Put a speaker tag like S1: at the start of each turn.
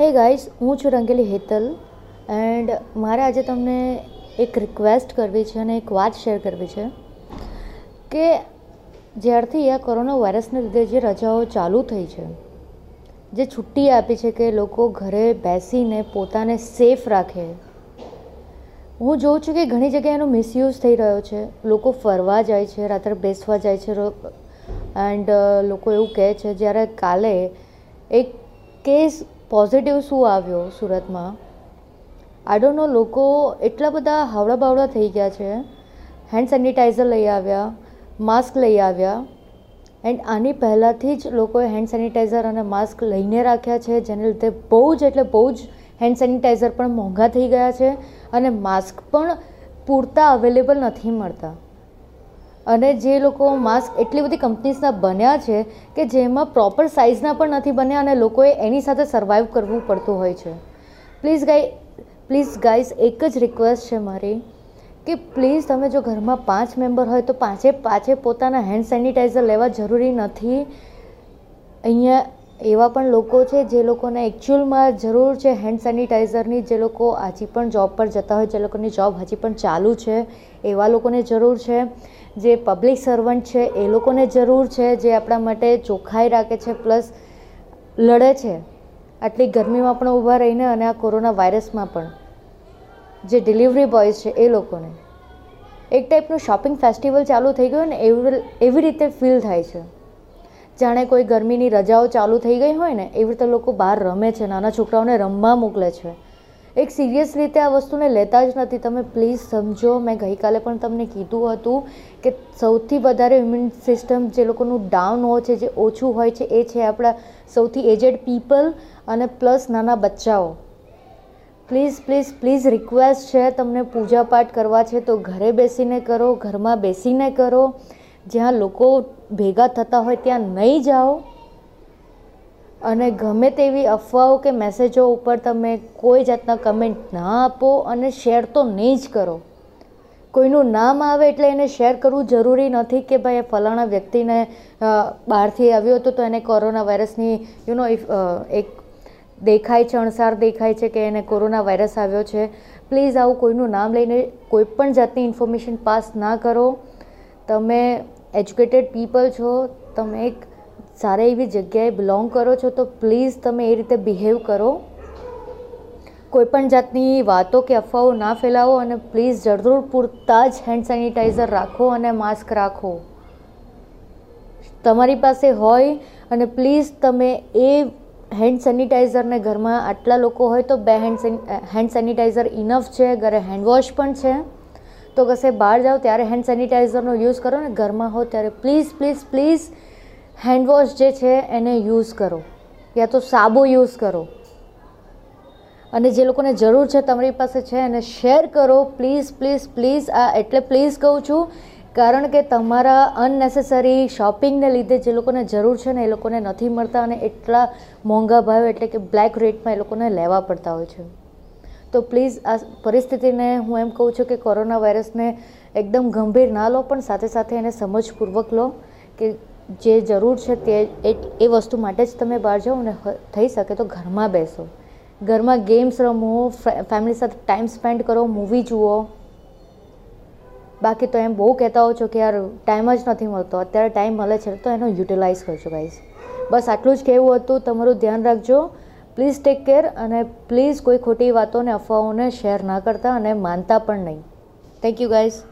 S1: Hey guys હું છું રંગેલી Hetal and મારે આજે તમને એક રિક્વેસ્ટ કરવી છે અને એક વાત શેર કરવી છે કે જ્યારથી આ કોરોના વાયરસને લીધે જે રજાઓ ચાલુ થઈ છે, જે છુટ્ટી આપી છે કે લોકો ઘરે બેસીને પોતાને સેફ રાખે, હું જોઉં છું કે ઘણી જગ્યાએ એનો મિસયુઝ થઈ રહ્યો છે. લોકો ફરવા જાય છે, રાત્રે બેસવા જાય છે એન્ડ લોકો એવું કહે છે જ્યારે કાલે એક કેસ પોઝિટિવ શું આવ્યો સુરતમાં? આઈ ડોન્ટ નો લોકો એટલા બધા હાવડા બાવડા થઈ ગયા છે. હેન્ડ સેનિટાઈઝર લઈ આવ્યા માસ્ક લઈ આવ્યા. એન્ડ આની પહેલાંથી જ લોકોએ હેન્ડ સેનિટાઈઝર અને માસ્ક લઈને રાખ્યા છે, જેને લીધે બહુ જ એટલે બહુ જ હેન્ડ સેનિટાઈઝર પણ મોંઘા થઈ ગયા છે અને માસ્ક પણ પૂરતા અવેલેબલ નથી મળતા. અને જે લોકો માસ્ક એટલી બધી કંપનીઝના બન્યા છે કે જેમાં પ્રોપર સાઇઝના પણ નથી બન્યા અને લોકોએ એની સાથે સર્વાઈવ કરવું પડતું હોય છે. પ્લીઝ ગાઈ પ્લીઝ ગાઈઝ એક જ રિક્વેસ્ટ છે મારી કે પ્લીઝ તમે જો ઘરમાં પાંચ મેમ્બર હોય તો પાંચે પાંચે પોતાના હેન્ડ સેનિટાઈઝર લેવા જરૂરી નથી. અહીંયા એવા પણ લોકો છે જે લોકોને એકચ્યુઅલમાં જરૂર છે હેન્ડ સેનિટાઈઝરની જે લોકો હજી પણ જોબ પર જતા હોય, જે લોકોની જોબ હજી પણ ચાલુ છે, એવા લોકોને જરૂર છે. જે પબ્લિક સર્વન્ટ છે, એ લોકોને જરૂર છે, જે આપણા માટે ચોખ્ખાઈ રાખે છે પ્લસ લડે છે. આટલી ગરમીમાં પણ ઊભા રહીને અને આ કોરોના વાયરસમાં પણ. જે ડિલિવરી બોય છે, એ લોકોને. એક ટાઈપનું શોપિંગ ફેસ્ટિવલ ચાલુ થઈ ગયું ને, એવી એવી રીતે ફીલ થાય છે. જાણે કોઈ ગરમીની રજાઓ ચાલુ થઈ ગઈ હોય ને, એવી રીતે લોકો બહાર રમે છે નાના છોકરાઓને રમવા મોકલે છે. એક સિરિયસ રીતે આ વસ્તુને લેતા જ નથી. તમે પ્લીઝ સમજો, મેં ગઈકાલે પણ તમને કીધું હતું કે સૌથી વધારે ઇમ્યુન સિસ્ટમ જે લોકોનું ડાઉન હોય છે, જે ઓછું હોય છે, એ છે આપણા સૌથી એજેડ પીપલ અને પ્લસ નાના બચ્ચાઓ. પ્લીઝ પ્લીઝ પ્લીઝ રિક્વેસ્ટ છે તમને પૂજાપાઠ કરવા છે તો ઘરે બેસીને કરો, ઘરમાં બેસીને કરો. જ્યાં લોકો ભેગા થતા હોય ત્યાં નહીં જાઓ. અને ગમે તેવી અફવાઓ કે મેસેજો ઉપર તમે કોઈ જાતના કમેન્ટ ના આપો અને શેર તો નહીં જ કરો. કોઈનું નામ આવે એટલે એને શેર કરવું જરૂરી નથી કે ભાઈ ફલાણા વ્યક્તિને બહારથી આવ્યો હતો તો એને કોરોના વાયરસની યુ નો એક દેખાય છે અણસાર દેખાય છે કે એને કોરોના વાયરસ આવ્યો છે. પ્લીઝ આવું કોઈનું નામ લઈને કોઈ પણ જાતની ઇન્ફોર્મેશન પાસ ના કરો. તમે એજ્યુકેટેડ પીપલ છો. તમે એક સારા એવી જગ્યાએ બિલોંગ કરો છો તો પ્લીઝ તમે એ રીતે બિહેવ કરો. કોઈપણ જાતની વાતો કે અફવાઓ ના ફેલાવો અને પ્લીઝ જરૂર પૂરતા જ હેન્ડ સેનિટાઈઝર રાખો અને માસ્ક રાખો. તમારી પાસે હોય અને પ્લીઝ તમે એ હેન્ડ સેનિટાઈઝરને ઘરમાં આટલા લોકો હોય તો બે હેન્ડ હેન્ડ સેનિટાઈઝર ઇનફ છે, ઘરે હેન્ડવોશ પણ છે. તો કશે બહાર જાઓ ત્યારે હેન્ડ સેનિટાઈઝરનો યુઝ કરો ને ઘરમાં હો ત્યારે પ્લીઝ પ્લીઝ પ્લીઝ હેન્ડવોશ જે છે એને યુઝ કરો. યા તો સાબુ યુઝ કરો. અને જે લોકોને જરૂર છે તમારી પાસે છે એને શેર કરો. પ્લીઝ પ્લીઝ પ્લીઝ આ એટલે પ્લીઝ કહું છું. કારણ કે તમારા અનનેસેસરી શોપિંગને લીધે જે લોકોને જરૂર છે ને એ લોકોને નથી મળતા અને એટલા મોંઘા ભાવ એટલે કે બ્લેક રેટમાં એ લોકોને લેવા પડતા હોય છે. તો પ્લીઝ આ પરિસ્થિતિને હું એમ કહું છું કે કોરોના વાયરસને એકદમ ગંભીર ના લો, પણ સાથે સાથે એને સમજપૂર્વક લો કે જે જરૂર છે તે એ વસ્તુ માટે જ તમે બહાર જાઓ અને થઈ શકે તો ઘરમાં બેસો. ઘરમાં ગેમ્સ રમો ફેમિલી સાથે ટાઈમ સ્પેન્ડ કરો મૂવી જુઓ. બાકી તો એમ બહુ કહેતા હો છો કે યાર ટાઈમ જ નથી મળતો. અત્યારે ટાઈમ મળે છે તો એનો યુટિલાઇઝ કરજો ગાઈઝ બસ આટલું જ કહેવું હતું. તમારું ધ્યાન રાખજો. પ્લીઝ ટેક કેર અને પ્લીઝ કોઈ ખોટી વાતોને, અફવાઓને શેર ના કરતા અને માનતા પણ નહીં. Thank you guys